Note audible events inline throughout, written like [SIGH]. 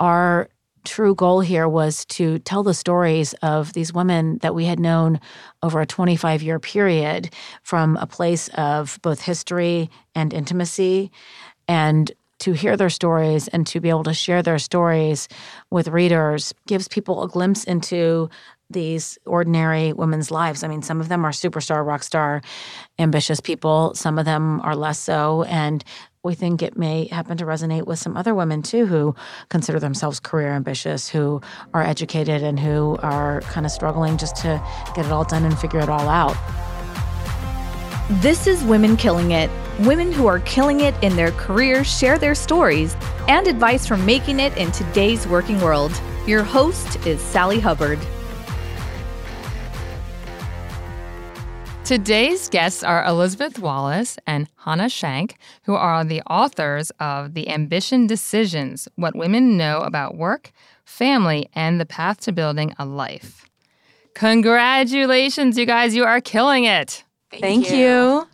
our true goal here was to tell the stories of these women that we had known over a 25 year period from a place of both history and intimacy and to hear their stories and to be able to share their stories with readers gives people a glimpse into these ordinary women's lives. I mean, some of them are superstar, rock star, ambitious people. Some of them are less so. And we think it may happen to resonate with some other women too who consider themselves career ambitious, who are educated, and who are kind of struggling just to get it all done and figure it all out. This is Women Killing It. Women who are killing it in their careers share their stories and advice for making it in today's working world. Your host is Sally Hubbard. Today's guests are Elizabeth Wallace and Hana Schank, who are the authors of The Ambition Decisions What Women Know About Work, Family, and the Path to Building a Life. Congratulations, you guys. You are killing it. Thank, Thank you. you.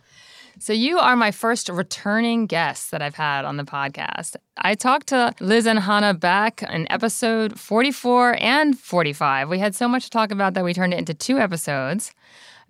So, you are my first returning guests that I've had on the podcast. I talked to Liz and Hana back in episode 44 and 45. We had so much to talk about that we turned it into two episodes.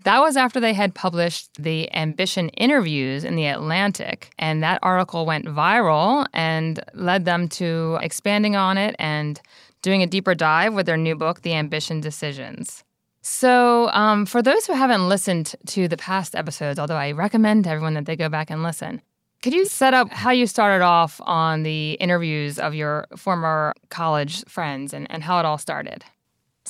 That was after they had published the Ambition interviews in The Atlantic. And that article went viral and led them to expanding on it and doing a deeper dive with their new book, The Ambition Decisions. So, um, for those who haven't listened to the past episodes, although I recommend to everyone that they go back and listen, could you set up how you started off on the interviews of your former college friends and, and how it all started?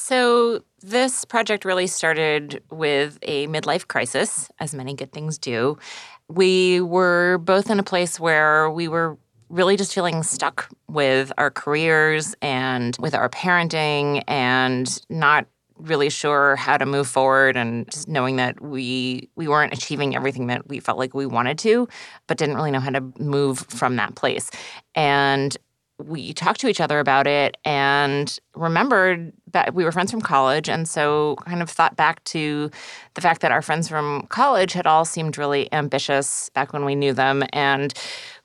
So, this project really started with a midlife crisis, as many good things do. We were both in a place where we were really just feeling stuck with our careers and with our parenting and not really sure how to move forward and just knowing that we we weren't achieving everything that we felt like we wanted to but didn't really know how to move from that place and we talked to each other about it and remembered that we were friends from college. And so kind of thought back to the fact that our friends from college had all seemed really ambitious back when we knew them. And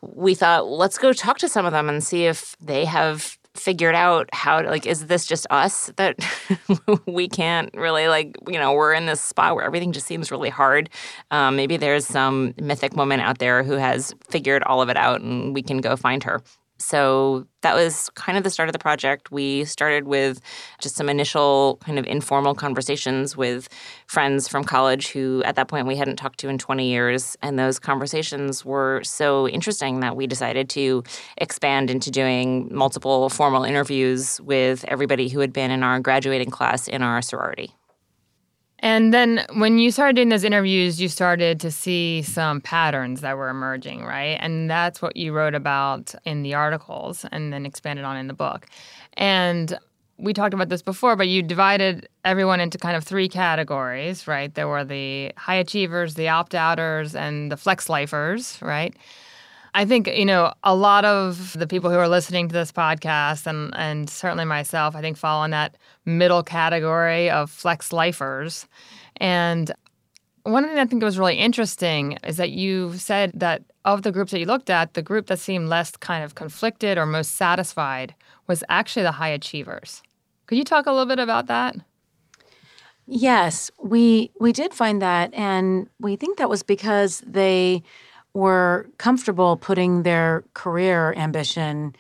we thought let's go talk to some of them and see if they have figured out how to like is this just us that [LAUGHS] we can't really like you know we're in this spot where everything just seems really hard. Um, maybe there's some mythic woman out there who has figured all of it out and we can go find her so that was kind of the start of the project. We started with just some initial kind of informal conversations with friends from college who, at that point, we hadn't talked to in 20 years. And those conversations were so interesting that we decided to expand into doing multiple formal interviews with everybody who had been in our graduating class in our sorority. And then when you started doing those interviews, you started to see some patterns that were emerging, right? And that's what you wrote about in the articles and then expanded on in the book. And we talked about this before, but you divided everyone into kind of three categories, right? There were the high achievers, the opt outers, and the flex lifers, right? I think, you know, a lot of the people who are listening to this podcast and and certainly myself, I think fall in that middle category of flex lifers. And one thing I think was really interesting is that you said that of the groups that you looked at, the group that seemed less kind of conflicted or most satisfied was actually the high achievers. Could you talk a little bit about that? Yes, we we did find that and we think that was because they were comfortable putting their career ambition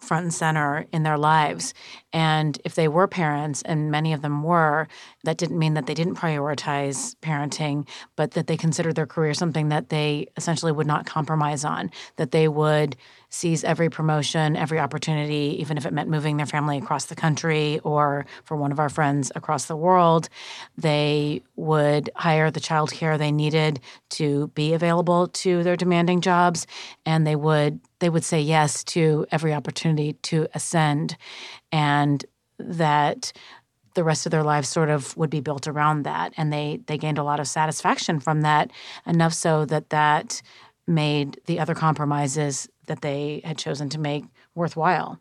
front and center in their lives. And if they were parents, and many of them were, that didn't mean that they didn't prioritize parenting, but that they considered their career something that they essentially would not compromise on, that they would seize every promotion, every opportunity, even if it meant moving their family across the country or for one of our friends across the world. They would hire the childcare they needed to be available to their demanding jobs, and they would they would say yes to every opportunity to ascend, and that the rest of their lives sort of would be built around that and they they gained a lot of satisfaction from that enough so that that made the other compromises that they had chosen to make worthwhile.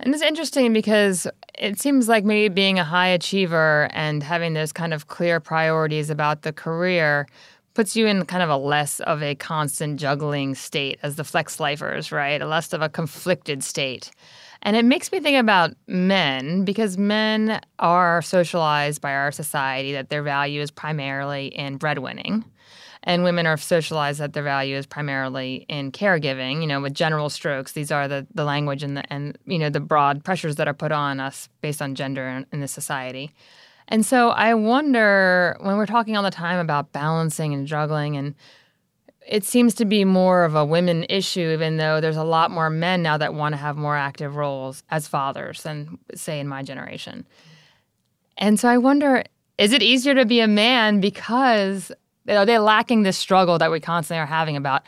And it's interesting because it seems like maybe being a high achiever and having those kind of clear priorities about the career puts you in kind of a less of a constant juggling state as the flex lifers, right? A less of a conflicted state. And it makes me think about men because men are socialized by our society that their value is primarily in breadwinning. And women are socialized that their value is primarily in caregiving, you know, with general strokes. These are the, the language and the and you know the broad pressures that are put on us based on gender in, in this society. And so I wonder when we're talking all the time about balancing and juggling and it seems to be more of a women issue, even though there's a lot more men now that want to have more active roles as fathers than, say, in my generation. And so I wonder is it easier to be a man because are they lacking this struggle that we constantly are having about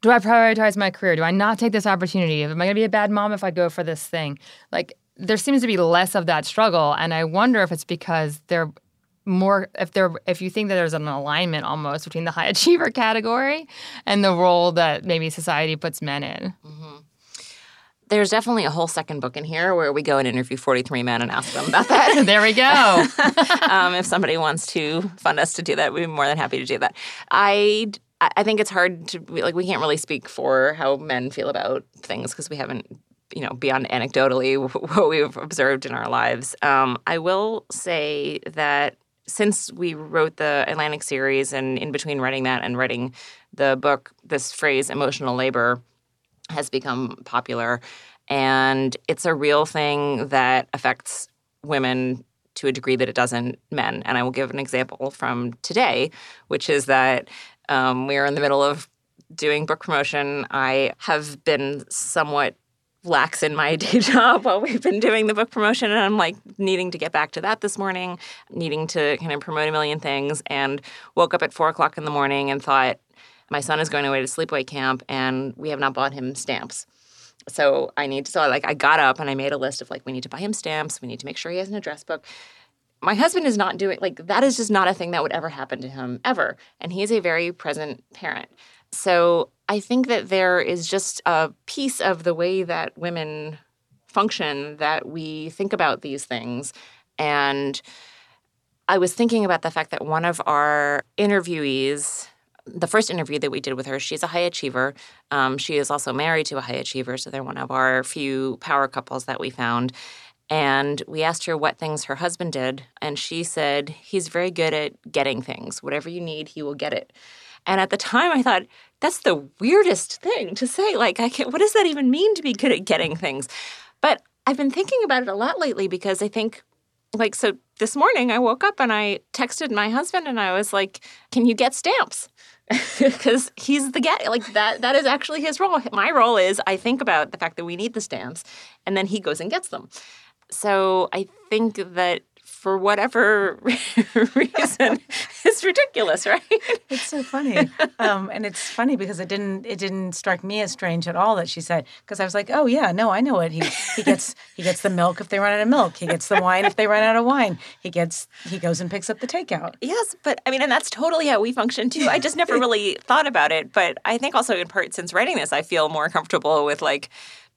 do I prioritize my career? Do I not take this opportunity? Am I going to be a bad mom if I go for this thing? Like, there seems to be less of that struggle. And I wonder if it's because they're more if there if you think that there's an alignment almost between the high [LAUGHS] achiever category and the role that maybe society puts men in. Mm-hmm. There's definitely a whole second book in here where we go and interview 43 men and ask them about that. [LAUGHS] there we go. [LAUGHS] um, if somebody wants to fund us to do that, we'd be more than happy to do that. I I think it's hard to like we can't really speak for how men feel about things because we haven't you know beyond anecdotally what we've observed in our lives. Um, I will say that since we wrote the Atlantic series and in between writing that and writing the book, this phrase emotional labor has become popular. And it's a real thing that affects women to a degree that it doesn't men. And I will give an example from today, which is that um, we are in the middle of doing book promotion. I have been somewhat lax in my [LAUGHS] day job while we've been doing the book promotion. And I'm like needing to get back to that this morning, needing to kind of promote a million things, and woke up at four o'clock in the morning and thought, my son is going away to sleepaway camp and we have not bought him stamps. So I need to, so I like, I got up and I made a list of like, we need to buy him stamps. We need to make sure he has an address book. My husband is not doing, like, that is just not a thing that would ever happen to him ever. And he is a very present parent. So I think that there is just a piece of the way that women function that we think about these things. And I was thinking about the fact that one of our interviewees, the first interview that we did with her, she's a high achiever. Um, she is also married to a high achiever, so they're one of our few power couples that we found. And we asked her what things her husband did, and she said, He's very good at getting things. Whatever you need, he will get it. And at the time, I thought, that's the weirdest thing to say. Like, I can't, what does that even mean to be good at getting things? But I've been thinking about it a lot lately because I think, like, so this morning I woke up and I texted my husband and I was like, can you get stamps? [LAUGHS] because he's the get like that that is actually his role my role is i think about the fact that we need the stamps and then he goes and gets them so i think that for whatever [LAUGHS] reason. [LAUGHS] It's ridiculous right? It's so funny. Um, and it's funny because it didn't it didn't strike me as strange at all that she said because i was like oh yeah no i know it he he gets he gets the milk if they run out of milk. He gets the wine if they run out of wine. He gets he goes and picks up the takeout. Yes but i mean and that's totally how we function too. I just never [LAUGHS] really thought about it but i think also in part since writing this i feel more comfortable with like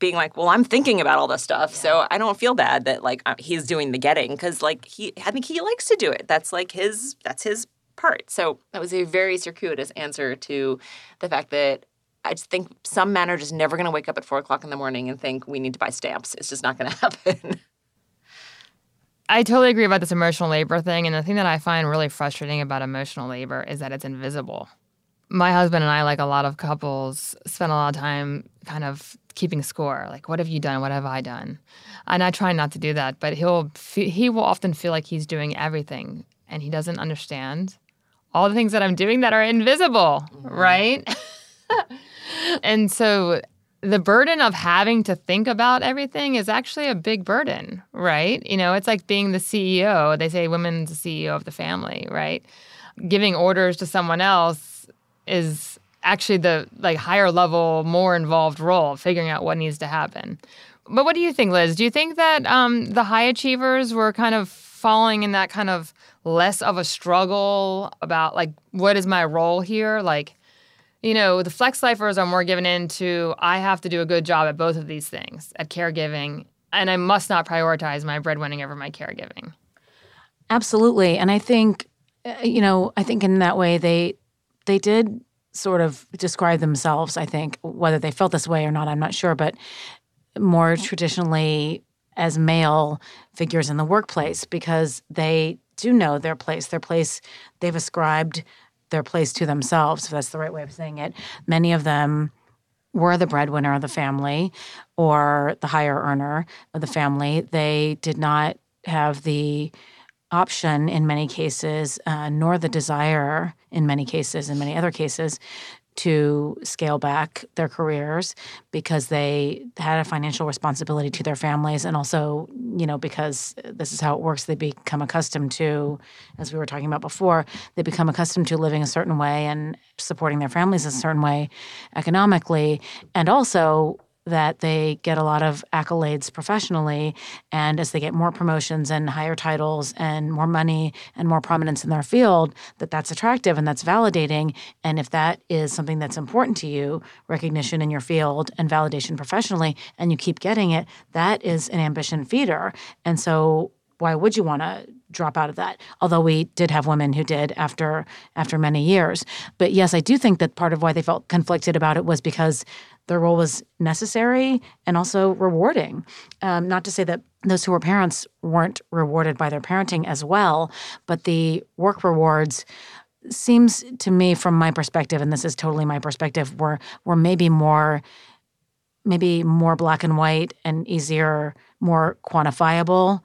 being like, well, I'm thinking about all this stuff, yeah. so I don't feel bad that like he's doing the getting because like he, I think he likes to do it. That's like his, that's his part. So that was a very circuitous answer to the fact that I just think some men are just never going to wake up at four o'clock in the morning and think we need to buy stamps. It's just not going [LAUGHS] to happen. I totally agree about this emotional labor thing. And the thing that I find really frustrating about emotional labor is that it's invisible. My husband and I, like a lot of couples, spend a lot of time kind of keeping score like what have you done? What have i done? And i try not to do that but he'll he will often feel like he's doing everything and he doesn't understand all the things that i'm doing that are invisible mm-hmm. right? [LAUGHS] And so the burden of having to think about everything is actually a big burden right? You know it's like being the ceo they say women's the ceo of the family right? Giving orders to someone else is actually the like higher level, more involved role, of figuring out what needs to happen. But what do you think, Liz? Do you think that um, the high achievers were kind of falling in that kind of less of a struggle about like what is my role here? Like, you know, the flex lifers are more given into I have to do a good job at both of these things, at caregiving, and I must not prioritize my breadwinning over my caregiving. Absolutely, and I think, uh, you know, I think in that way they they did sort of describe themselves, I think. Whether they felt this way or not, I'm not sure. But more traditionally as male figures in the workplace because they do know their place. Their place, they've ascribed their place to themselves, if that's the right way of saying it. Many of them were the breadwinner of the family or the higher earner of the family. They did not have the option in many cases, uh, nor the desire in many cases, in many other cases, to scale back their careers because they had a financial responsibility to their families and also you know because this is how it works they become accustomed to as we were talking about before they become accustomed to living a certain way and supporting their families a certain way economically. And also that they get a lot of accolades professionally. And as they get more promotions and higher titles and more money and more prominence in their field, that that's attractive and that's validating. And if that is something that's important to you, recognition in your field and validation professionally, and you keep getting it, that is an ambition feeder. And so why would you want to drop out of that although we did have women who did after after many years but yes i do think that part of why they felt conflicted about it was because their role was necessary and also rewarding. Um, not to say that those who were parents weren't rewarded by their parenting as well, but the work rewards seems to me from my perspective and this is totally my perspective were were maybe more maybe more black and white and easier more quantifiable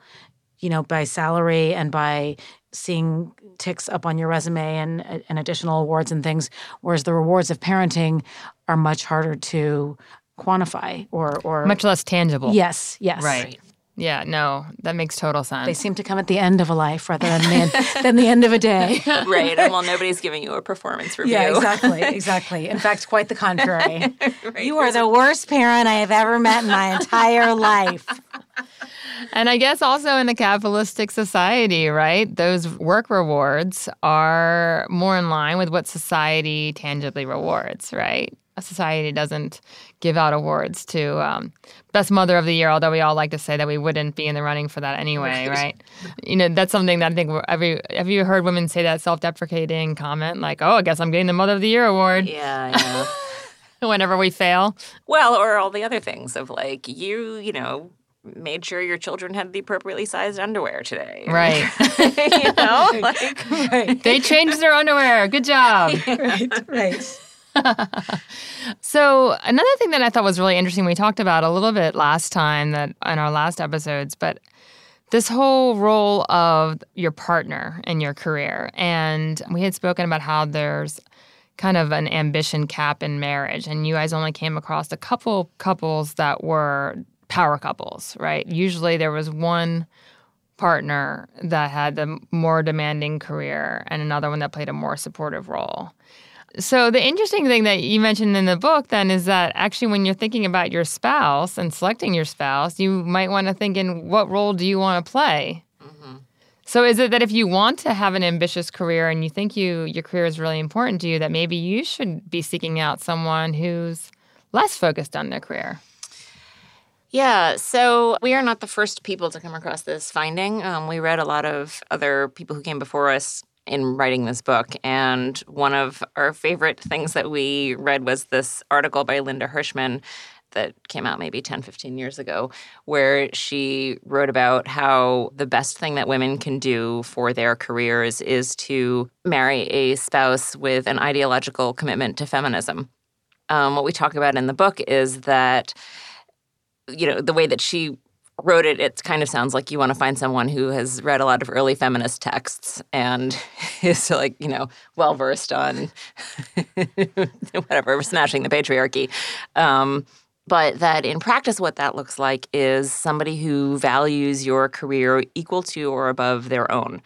you know by salary and by seeing ticks up on your resume and, and additional awards and things, whereas the rewards of parenting are much harder to quantify or or much less tangible. Yes, yes. Right. Yeah, no, that makes total sense. They seem to come at the end of a life rather than the end, [LAUGHS] than the end of a day. [LAUGHS] right. And well, nobody's giving you a performance review. Yeah, exactly. [LAUGHS] Exactly. In fact, quite the contrary. right. You are the worst parent I have ever met in my entire life. And I guess also in a capitalistic society, right? Those work rewards are more in line with what society tangibly rewards, right? A society doesn't give out awards to um, best mother of the year, although we all like to say that we wouldn't be in the running for that anyway, right? You know, that's something that I think every have you heard women say that self-deprecating comment like, "Oh, I guess I'm getting the mother of the year award." Yeah, yeah. [LAUGHS] Whenever we fail. Well, or all the other things of like you, you know, made sure your children had the appropriately sized underwear today. [LAUGHS] Right. you know, [LAUGHS] like, right. they changed their underwear. Good job. right. Right. [LAUGHS] so another thing that I thought was really interesting, we talked about a little bit last time that in our last episodes, but this whole role of your partner in your career. And we had spoken about how there's kind of an ambition cap in marriage. And you guys only came across a couple couples that were power couples, right? Usually there was one partner that had the more demanding career and another one that played a more supportive role. So the interesting thing that you mentioned in the book then is that actually when you're thinking about your spouse and selecting your spouse, you might want to think in what role do you want to play? Mm-hmm. So is it that if you want to have an ambitious career and you think you your career is really important to you that maybe you should be seeking out someone who's less focused on their career? Yeah, so we are not the first people to come across this finding. Um, we read a lot of other people who came before us in writing this book. And one of our favorite things that we read was this article by Linda Hirshman that came out maybe 10, 15 years ago, where she wrote about how the best thing that women can do for their careers is to marry a spouse with an ideological commitment to feminism. Um, what we talk about in the book is that you know, the way that she wrote it, it kind of sounds like you want to find someone who has read a lot of early feminist texts and [LAUGHS] is like, you know, well versed on [LAUGHS] whatever, smashing the patriarchy. Um, but that in practice, what that looks like is somebody who values your career equal to or above their own.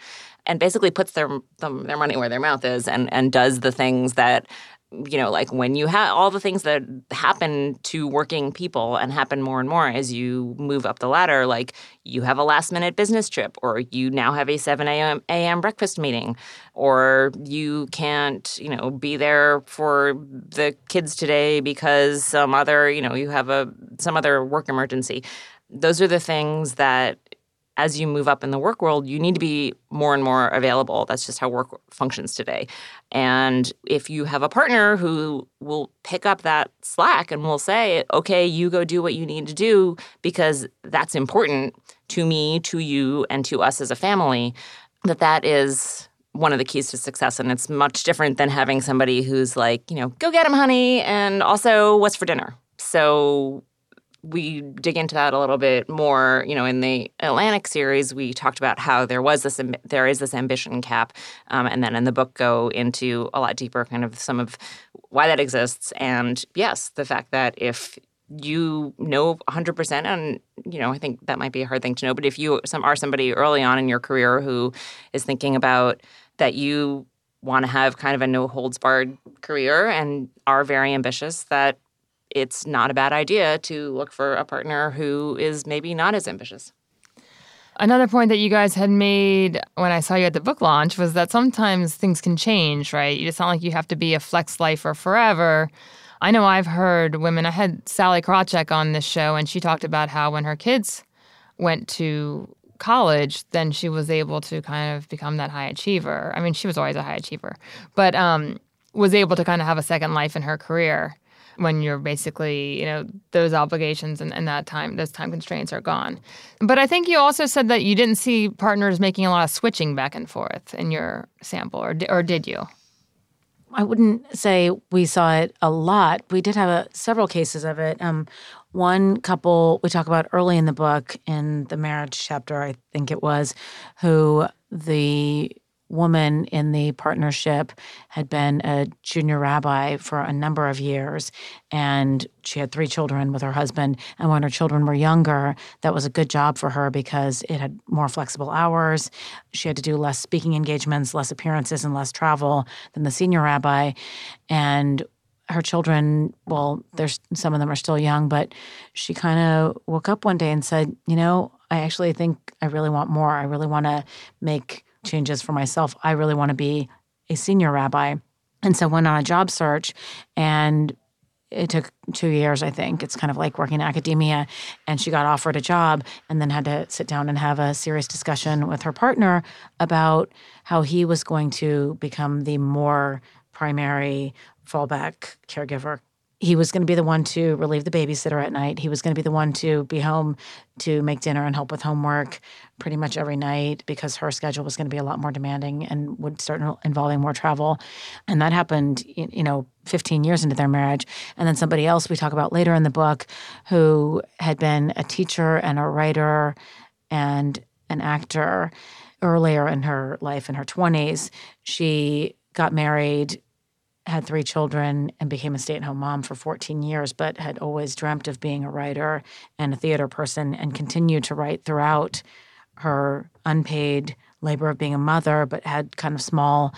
And basically puts their their money where their mouth is, and and does the things that you know, like when you have all the things that happen to working people and happen more and more as you move up the ladder, like you have a last minute business trip, or you now have a 7 a.m. a.m. breakfast meeting, or you can't, you know, be there for the kids today because some other, you know, you have a some other work emergency. Those are the things that as you move up in the work world, you need to be more and more available. That's just how work functions today. And if you have a partner who will pick up that slack and will say, okay, you go do what you need to do because that's important to me, to you, and to us as a family, that that is one of the keys to success. And it's much different than having somebody who's like, you know, go get him, honey, and also what's for dinner. So we dig into that a little bit more. You know, in the Atlantic series, we talked about how there was this, there is this ambition cap, um, and then in the book go into a lot deeper, kind of some of why that exists, and yes, the fact that if you know 100% and you know i think that might be a hard thing to know but if you some are somebody early on in your career who is thinking about that you want to have kind of a no holds barred career and are very ambitious that it's not a bad idea to look for a partner who is maybe not as ambitious. Another point that you guys had made when I saw you at the book launch was that sometimes things can change, right? It's not like you have to be a flex lifer forever. I know I've heard women, I had Sallie Krawcheck on this show, and she talked about how when her kids went to college, then she was able to kind of become that high achiever. I mean, she was always a high achiever, but um, was able to kind of have a second life in her career when you're basically, you know, those obligations and, and that time, those time constraints are gone. But I think you also said that you didn't see partners making a lot of switching back and forth in your sample, or, or did you? I wouldn't say we saw it a lot. We did have a, several cases of it. Um, one couple we talk about early in the book in the marriage chapter, I think it was, who the woman in the partnership had been a junior rabbi for a number of years and she had three children with her husband. And when her children were younger that was a good job for her because it had more flexible hours. She had to do less speaking engagements less appearances and less travel than the senior rabbi. And her children well there's some of them are still young but she kind of woke up one day and said you know i actually think i really want more. I really want to make changes for myself. I really want to be a senior rabbi. And so went on a job search and it took two years, I think. It's kind of like working in academia. And she got offered a job and then had to sit down and have a serious discussion with her partner about how he was going to become the more primary fallback caregiver he was going to be the one to relieve the babysitter at night. He was going to be the one to be home to make dinner and help with homework pretty much every night because her schedule was going to be a lot more demanding and would start involving more travel. And that happened, you know, 15 years into their marriage. And then somebody else we talk about later in the book who had been a teacher and a writer and an actor earlier in her life in her 20s. She got married had three children and became a stay at home mom for 14 years, but had always dreamt of being a writer and a theater person and continued to write throughout her unpaid labor of being a mother, but had kind of small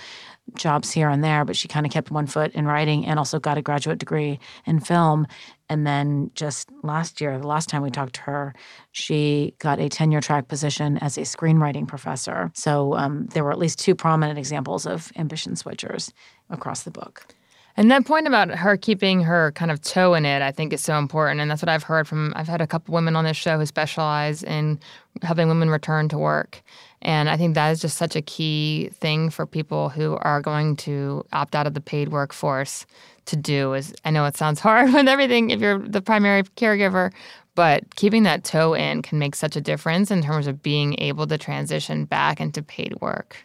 jobs here and there. But she kind of kept one foot in writing and also got a graduate degree in film. And then just last year, the last time we talked to her, she got a tenure track position as a screenwriting professor. So um, there were at least two prominent examples of ambition switchers across the book. And that point about her keeping her kind of toe in it, I think is so important. And that's what I've heard from, I've had a couple women on this show who specialize in helping women return to work. And I think that is just such a key thing for people who are going to opt out of the paid workforce to do is I know it sounds [LAUGHS] hard with everything if you're the primary caregiver, but keeping that toe in can make such a difference in terms of being able to transition back into paid work.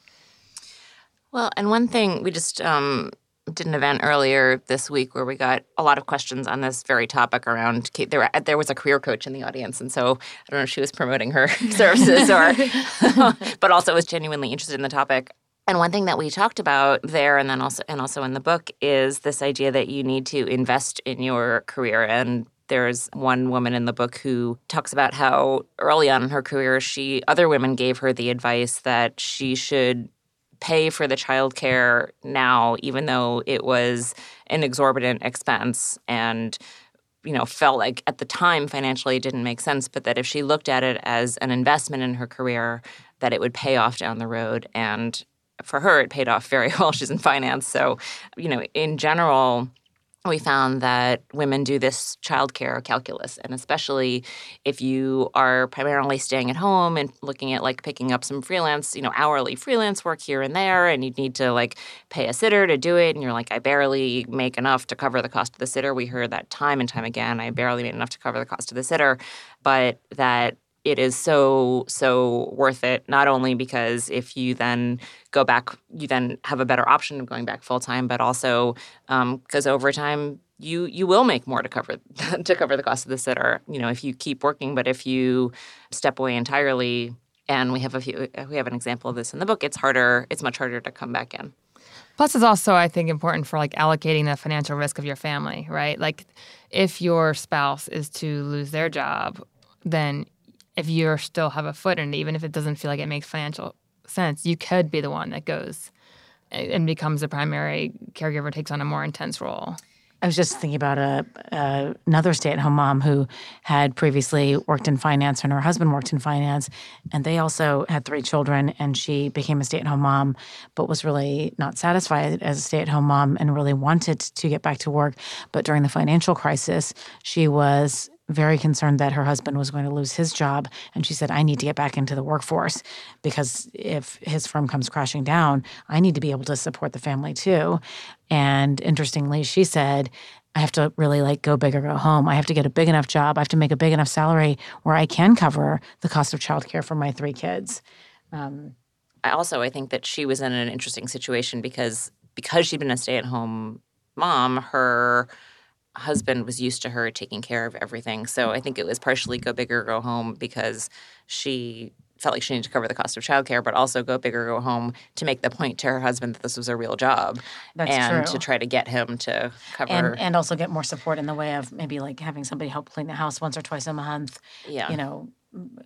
Well, and one thing we just um, did an event earlier this week where we got a lot of questions on this very topic around there. There was a career coach in the audience, and so I don't know if she was promoting her [LAUGHS] services or, [LAUGHS] [LAUGHS] but also was genuinely interested in the topic. And one thing that we talked about there, and then also and also in the book, is this idea that you need to invest in your career and there's one woman in the book who talks about how early on in her career she other women gave her the advice that she should pay for the childcare now, even though it was an exorbitant expense and you know felt like at the time financially it didn't make sense but that if she looked at it as an investment in her career that it would pay off down the road. And for her it paid off very [LAUGHS] well. She's in finance. So you know in general we found that women do this childcare calculus. And especially if you are primarily staying at home and looking at like picking up some freelance, you know, hourly freelance work here and there, and you need to like pay a sitter to do it. And you're like, I barely make enough to cover the cost of the sitter. We heard that time and time again. I barely made enough to cover the cost of the sitter. But that it is so so worth it not only because if you then go back you then have a better option of going back full time but also because um, over time you you will make more to cover [LAUGHS] to cover the cost of the sitter you know if you keep working but if you step away entirely and we have a few we have an example of this in the book it's harder it's much harder to come back in Plus, it's also, I think, important for like allocating the financial risk of your family, right? Like, if your spouse is to lose their job, then if you still have a foot in it, even if it doesn't feel like it makes financial sense, you could be the one that goes eh, and becomes the primary caregiver, takes on a more intense role. I was just thinking about a, a another stay-at-home mom who had previously worked in finance, and her husband worked in finance, and they also had three children. And she became a stay-at-home mom, but was really not satisfied as a stay-at-home mom, and really wanted to get back to work. But during the financial crisis, she was very concerned that her husband was going to lose his job. And she said, I need to get back into the workforce because if his firm comes crashing down, I need to be able to support the family too. And interestingly, she said, I have to really like go big or go home. I have to get a big enough job. I have to make a big enough salary where I can cover the cost of childcare for my three kids. Um, I also I think that she was in an interesting situation because because she'd been a stay at home mom, her husband was used to her taking care of everything. So I think it was partially go big or go home because she felt like she needed to cover the cost of childcare, but also go big or go home to make the point to her husband that this was a real job. That's and true. to try to get him to cover and, and also get more support in the way of maybe like having somebody help clean the house once or twice a month. Yeah. You know,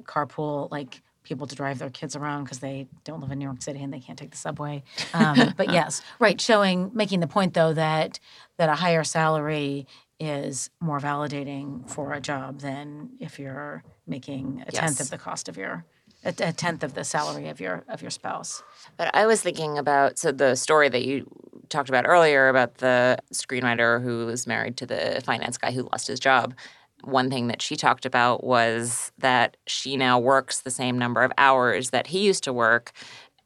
carpool, like people to drive their kids around because they don't live in New York City and they can't take the subway. [LAUGHS] Um, but yes, right, showing, making the point though that that a higher salary is more validating for a job than if you're making a tenth of the cost of your a, a tenth of the salary of your of your spouse. But I was thinking about so the story that you talked about earlier about the screenwriter who was married to the finance guy who lost his job. One thing that she talked about was that she now works the same number of hours that he used to work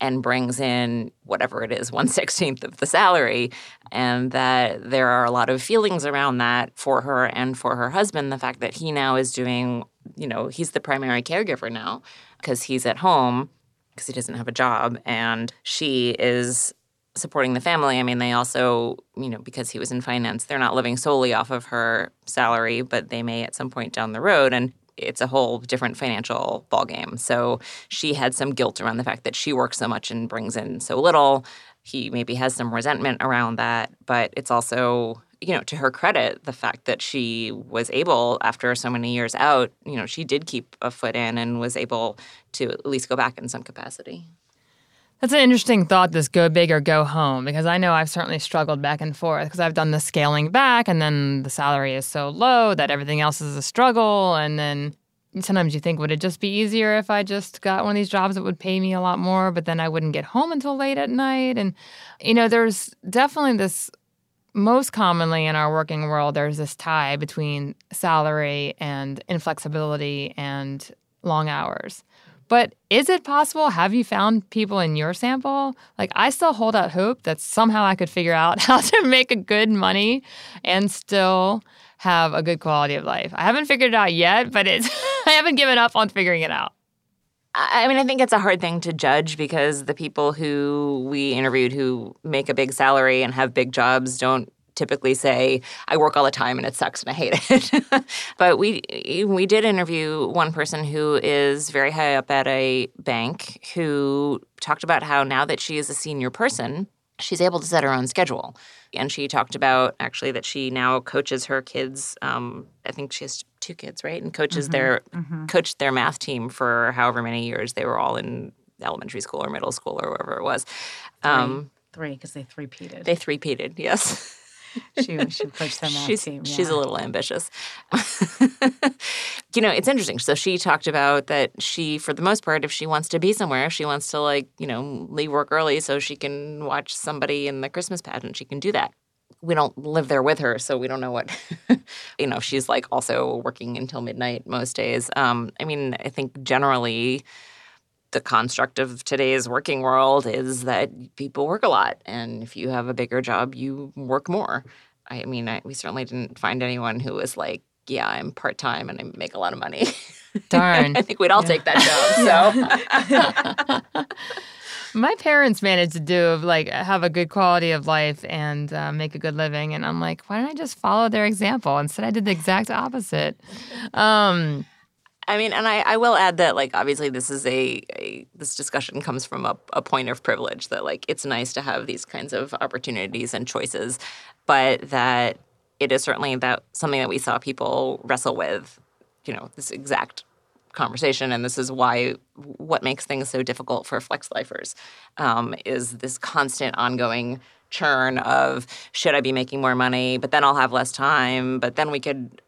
and brings in whatever it is, [LAUGHS] one sixteenth of the salary. And that there are a lot of feelings around that for her and for her husband. The fact that he now is doing, you know, he's the primary caregiver now because he's at home because he doesn't have a job and she is supporting the family. I mean, they also, you know, because he was in finance, they're not living solely off of her salary, but they may at some point down the road and it's a whole different financial ballgame. So she had some guilt around the fact that she works so much and brings in so little. He maybe has some resentment around that, but it's also you know, to her credit, the fact that she was able, after so many years out, you know, she did keep a foot in and was able to at least go back in some capacity. That's an interesting thought, this go big or go home, because I know I've certainly struggled back and forth because I've done the scaling back and then the salary is so low that everything else is a struggle. And then sometimes you think, would it just be easier if I just got one of these jobs that would pay me a lot more, but then I wouldn't get home until late at night? And, you know, there's definitely this, most commonly in our working world, there's this tie between salary and inflexibility and long hours. But is it possible? Have you found people in your sample? Like, I still hold out hope that somehow I could figure out [LAUGHS] how to make a good money and still have a good quality of life. I haven't figured it out yet, but it's [LAUGHS] I haven't given up on figuring it out. I mean, I think it's a hard thing to judge because the people who we interviewed who make a big salary and have big jobs don't typically say I work all the time and it sucks and I hate it. [LAUGHS] but we we did interview one person who is very high up at a bank who talked about how now that she is a senior person, she's able to set her own schedule. And she talked about actually that she now coaches her kids. Um, I think she has two kids, right? And coaches their coached their math team for however many years they were all in elementary school or middle school or wherever it was. Um, Three, because they three-peated. they three-peated, yes. [LAUGHS] she she coached them math she's, team. she's a little ambitious. [LAUGHS] you know, it's interesting. So she talked about that she, for the most part, if she wants to be somewhere, if she wants to like, you know, leave work early so she can watch somebody in the Christmas pageant, she can do that. we don't live there with her, so we don't know what, [LAUGHS] you know, she's like also working until midnight most days. Um, I mean, I think generally the construct of today's working world is that people work a lot. And if you have a bigger job, you work more. I mean, I, we certainly didn't find anyone who was like, yeah, I'm part time and I make a lot of money. Darn. [LAUGHS] I think we'd all yeah. take that job. So. [LAUGHS] My parents managed to do like have a good quality of life and uh, make a good living, and I'm like, why don't I just follow their example? Instead, I did the exact opposite. Um, I mean, and I, I will add that, like, obviously, this is a, a this discussion comes from a, a point of privilege that, like, it's nice to have these kinds of opportunities and choices, but that it is certainly that something that we saw people wrestle with, you know, this exact conversation, and this is why what makes things so difficult for flex lifers um, is this constant, ongoing churn of should I be making more money, but then I'll have less time, but then we could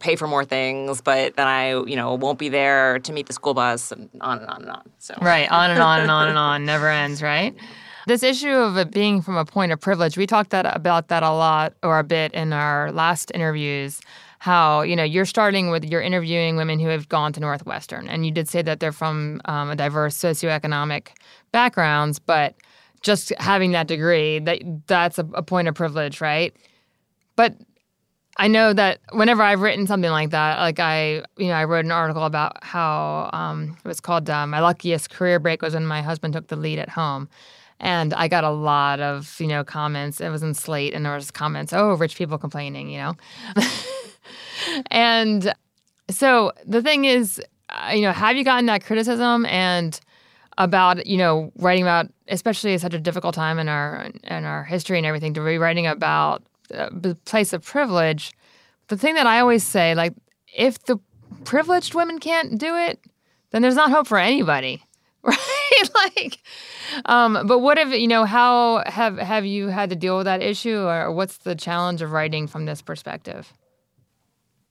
pay for more things, but then I, you know, won't be there to meet the school bus and on and on and on. So Right, on and on and on and [LAUGHS] on, never ends, right? This issue of it being from a point of privilege, we talked that about that a lot or a bit in our last interviews how you know you're starting with you're interviewing women who have gone to Northwestern, and you did say that they're from um, a diverse socioeconomic backgrounds, but just having that degree that that's a, a point of privilege, right? But I know that whenever I've written something like that, like I, you know, I wrote an article about how um, it was called uh, "My Luckiest Career Break" was when my husband took the lead at home, and I got a lot of you know comments. It was in Slate, and there was comments, "Oh, rich people complaining," you know. [LAUGHS] and so the thing is, uh, you know, have you gotten that criticism and about you know writing about, especially at such a difficult time in our in our history and everything, to be writing about the place of privilege. The thing that I always say, like, if the privileged women can't do it, then there's not hope for anybody, [LAUGHS] right? like, um, but what if you know how have have you had to deal with that issue, or what's the challenge of writing from this perspective?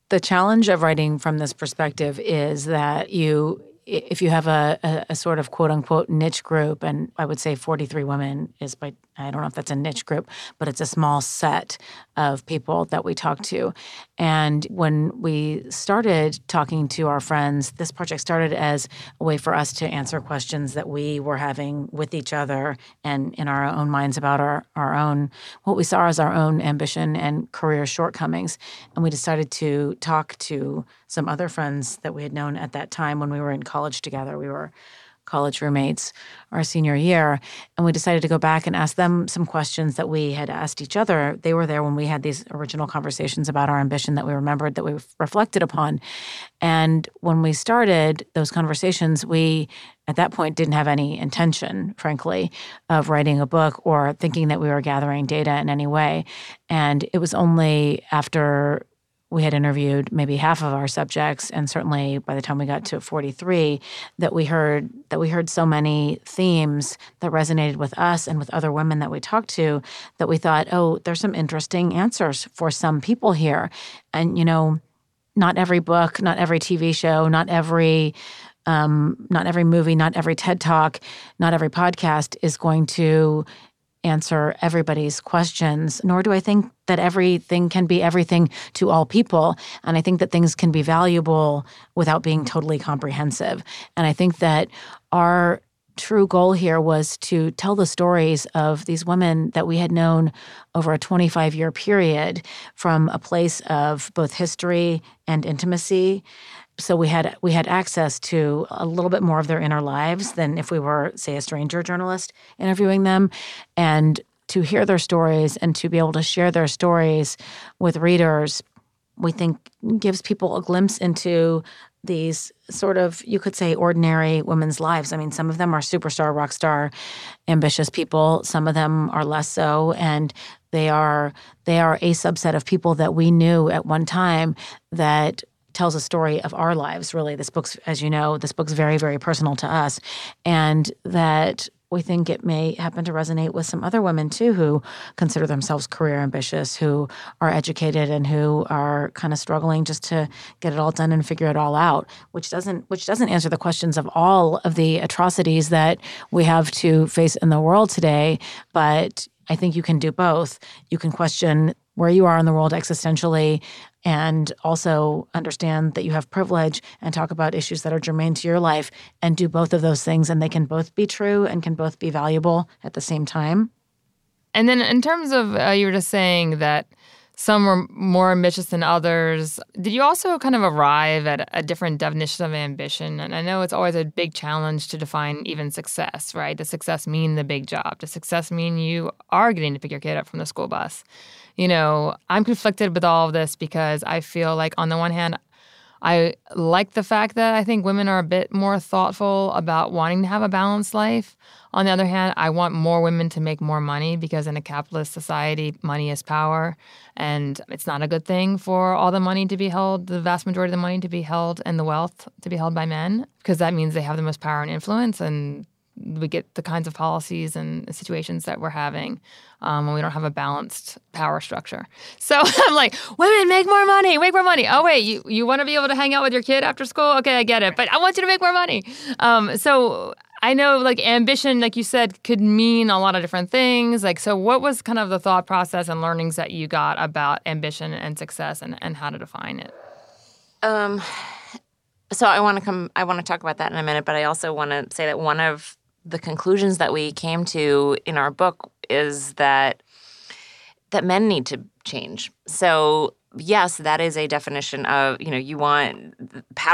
The challenge of writing from this perspective is that you if you have a, a, a, sort of quote unquote niche group, and I would say 43 women is by, I don't know if that's a niche group, but it's a small set of people that we talked to. And when we started talking to our friends, this project started as a way for us to answer questions that we were having with each other and in our own minds about our, our own, what we saw as our own ambition and career shortcomings. And we decided to talk to some other friends that we had known at that time when we were in college together. We were college roommates our senior year. And we decided to go back and ask them some questions that we had asked each other. They were there when we had these original conversations about our ambition that we remembered, that we reflected upon. And when we started those conversations, we at that point didn't have any intention, frankly, of writing a book or thinking that we were gathering data in any way. And it was only after we had interviewed maybe half of our subjects and certainly by the time we got to 43 that we heard that we heard so many themes that resonated with us and with other women that we talked to that we thought oh there's some interesting answers for some people here. And you know not every book not every tv show not every um, not every movie not every ted talk not every podcast is going to answer everybody's questions, nor do I think that everything can be everything to all people. And I think that things can be valuable without being totally comprehensive. And I think that our true goal here was to tell the stories of these women that we had known over a 25 year period from a place of both history and intimacy so we had we had access to a little bit more of their inner lives than if we were say a stranger journalist interviewing them. And to hear their stories and to be able to share their stories with readers we think gives people a glimpse into these sort of you could say ordinary women's lives. I mean some of them are superstar rock star ambitious people. Some of them are less so. And they are they are a subset of people that we knew at one time that tells a story of our lives, really. This book's, as you know, this book's very, very personal to us. And that we think it may happen to resonate with some other women too who consider themselves career ambitious, who are educated and who are kind of struggling just to get it all done and figure it all out, which doesn't which doesn't answer the questions of all of the atrocities that we have to face in the world today, but I think you can do both. You can question where you are in the world existentially and also understand that you have privilege and talk about issues that are germane to your life and do both of those things and they can both be true and can both be valuable at the same time. And then in terms of uh, you were just saying that some were more ambitious than others. Did you also kind of arrive at a different definition of ambition? And I know it's always a big challenge to define even success, right? Does success mean the big job? Does success mean you are getting to pick your kid up from the school bus? You know, I'm conflicted with all of this because I feel like, on the one hand, I like the fact that I think women are a bit more thoughtful about wanting to have a balanced life. On the other hand, I want more women to make more money because in a capitalist society, money is power. And it's not a good thing for all the money to be held, the vast majority of the money to be held, and the wealth to be held by men, because that means they have the most power and influence. And we get the kinds of policies and situations that we're having um, when we don't have a balanced power structure. So [LAUGHS] I'm like, women, make more money, make more money. Oh wait, you you want to be able to hang out with your kid after school? Okay, I get it, but I want you to make more money. Um, so I know like ambition, like you said, could mean a lot of different things. Like, so what was kind of the thought process and learnings that you got about ambition and success and, and how to define it? Um, so I want to come, I want to talk about that in a minute, but I also want to say that one of the conclusions that we came to in our book is that that men need to change. So yes, that is a definition of you know you want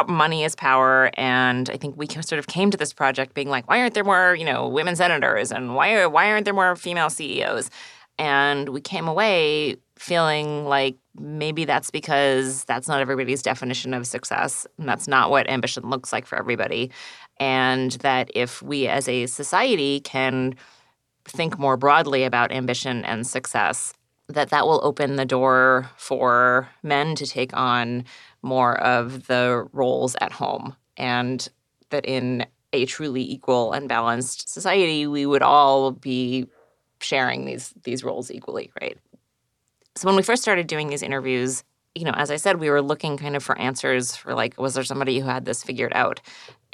money is power, and I think we sort of came to this project being like, why aren't there more you know women senators, and why why aren't there more female CEOs? And we came away feeling like maybe that's because that's not everybody's definition of success, and that's not what ambition looks like for everybody, and that if we as a society can think more broadly about ambition and success that that will open the door for men to take on more of the roles at home and that in a truly equal and balanced society we would all be sharing these these roles equally right? So when we first started doing these interviews you know as i said we were looking kind of for answers for like was there somebody who had this figured out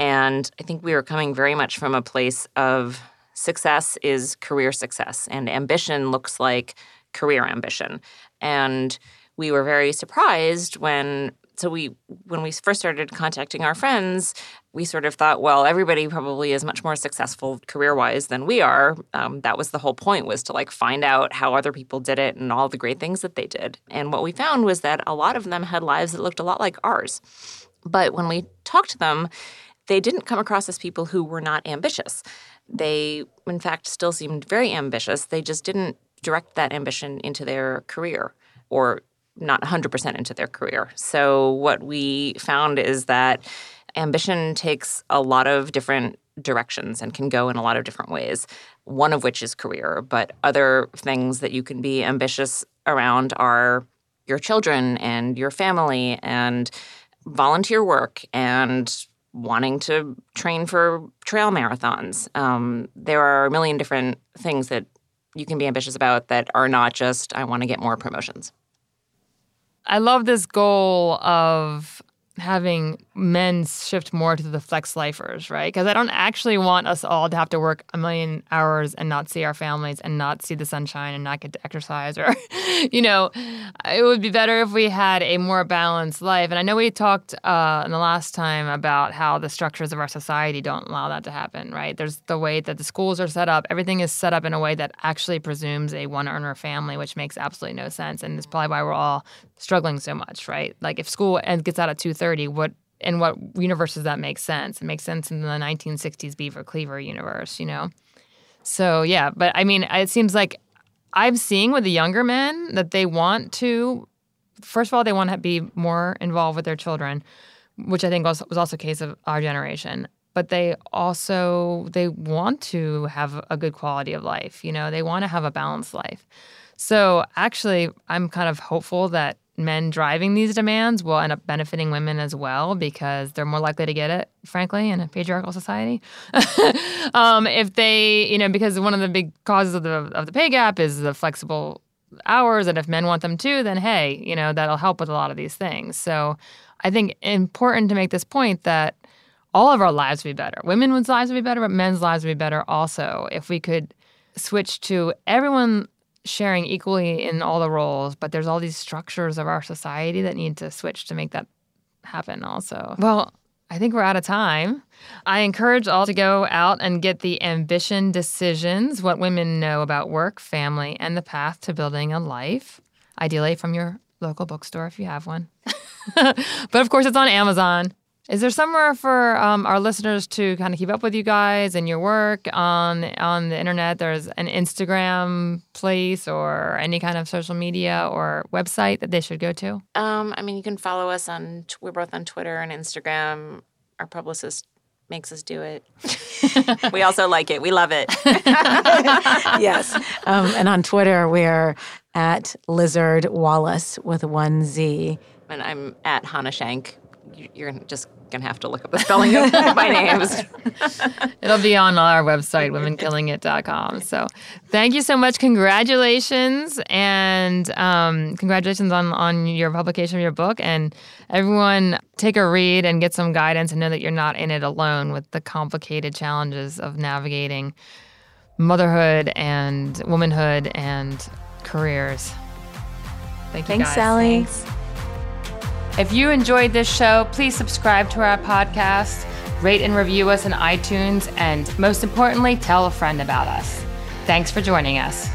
and i think we were coming very much from a place of success is career success and ambition looks like career ambition. And we were very surprised when so we when we first started contacting our friends we sort of thought well everybody probably is much more successful career-wise than we are. Um, that was the whole point was to like find out how other people did it and all the great things that they did. And what we found was that a lot of them had lives that looked a lot like ours. But when we talked to them they didn't come across as people who were not ambitious they in fact still seemed very ambitious they just didn't direct that ambition into their career or not 100% into their career. So, what we found is that ambition takes a lot of different directions and can go in a lot of different ways, one of which is career. But other things that you can be ambitious around are your children and your family and volunteer work and wanting to train for trail marathons. Um, there are a million different things that you can be ambitious about that are not just, I want to get more promotions. I love this goal of having men shift more to the flex lifers, right? Because I don't actually want us all to have to work a million hours and not see our families and not see the sunshine and not get to exercise or, [LAUGHS] you know, it would be better if we had a more balanced life. And I know we talked uh, in the last time about how the structures of our society don't allow that to happen, right? There's the way that the schools are set up. Everything is set up in a way that actually presumes a one earner family, which makes absolutely no sense. And it's probably why we're all struggling so much, right? Like if school ends, gets out at 2.30, what in what universe does that make sense? It makes sense in the 1960s Beaver Cleaver universe, you know? So, yeah, but I mean, it seems like I'm seeing with the younger men that they want to, first of all, they want to be more involved with their children, which I think was, was also a case of our generation. But they also they want to have a good quality of life. You know, they want to have a balanced life. So actually, I'm kind of hopeful that men driving these demands will end up benefiting women as well because they're more likely to get it, frankly, in a patriarchal society. [LAUGHS] um, if they, you know, because one of the big causes of the of the pay gap is the flexible hours, and if men want them too, then hey, you know, that'll help with a lot of these things. So I think important to make this point that all of our lives would be better. Women's lives would be better, but men's lives would be better also if we could switch to everyone sharing equally in all the roles, but there's all these structures of our society that need to switch to make that happen also. Well, I think we're out of time. I encourage all to go out and get the Ambition Decisions What Women Know About Work, Family, and the Path to Building a Life, ideally from your local bookstore if you have one. [LAUGHS] but of course, it's on Amazon. Is there somewhere for um, our listeners to kind of keep up with you guys and your work on on the internet? There's an Instagram place or any kind of social media or website that they should go to. Um, I mean, you can follow us on. We're both on Twitter and Instagram. Our publicist makes us do it. [LAUGHS] we also like it. We love it. [LAUGHS] yes. Um, and on Twitter, we're at Lizard Wallace with one Z. And I'm at Hana Schank. You're just gonna have to look up the spelling of [LAUGHS] my names. [LAUGHS] It'll be on our website, womenkillingit.com. So thank you so much. Congratulations. And um, congratulations on, on your publication of your book. And everyone take a read and get some guidance and know that you're not in it alone with the complicated challenges of navigating motherhood and womanhood and careers. Thank you. Thanks, guys. Sally. Thanks. If you enjoyed this show, please subscribe to our podcast, rate and review us on iTunes, and most importantly, tell a friend about us. Thanks for joining us.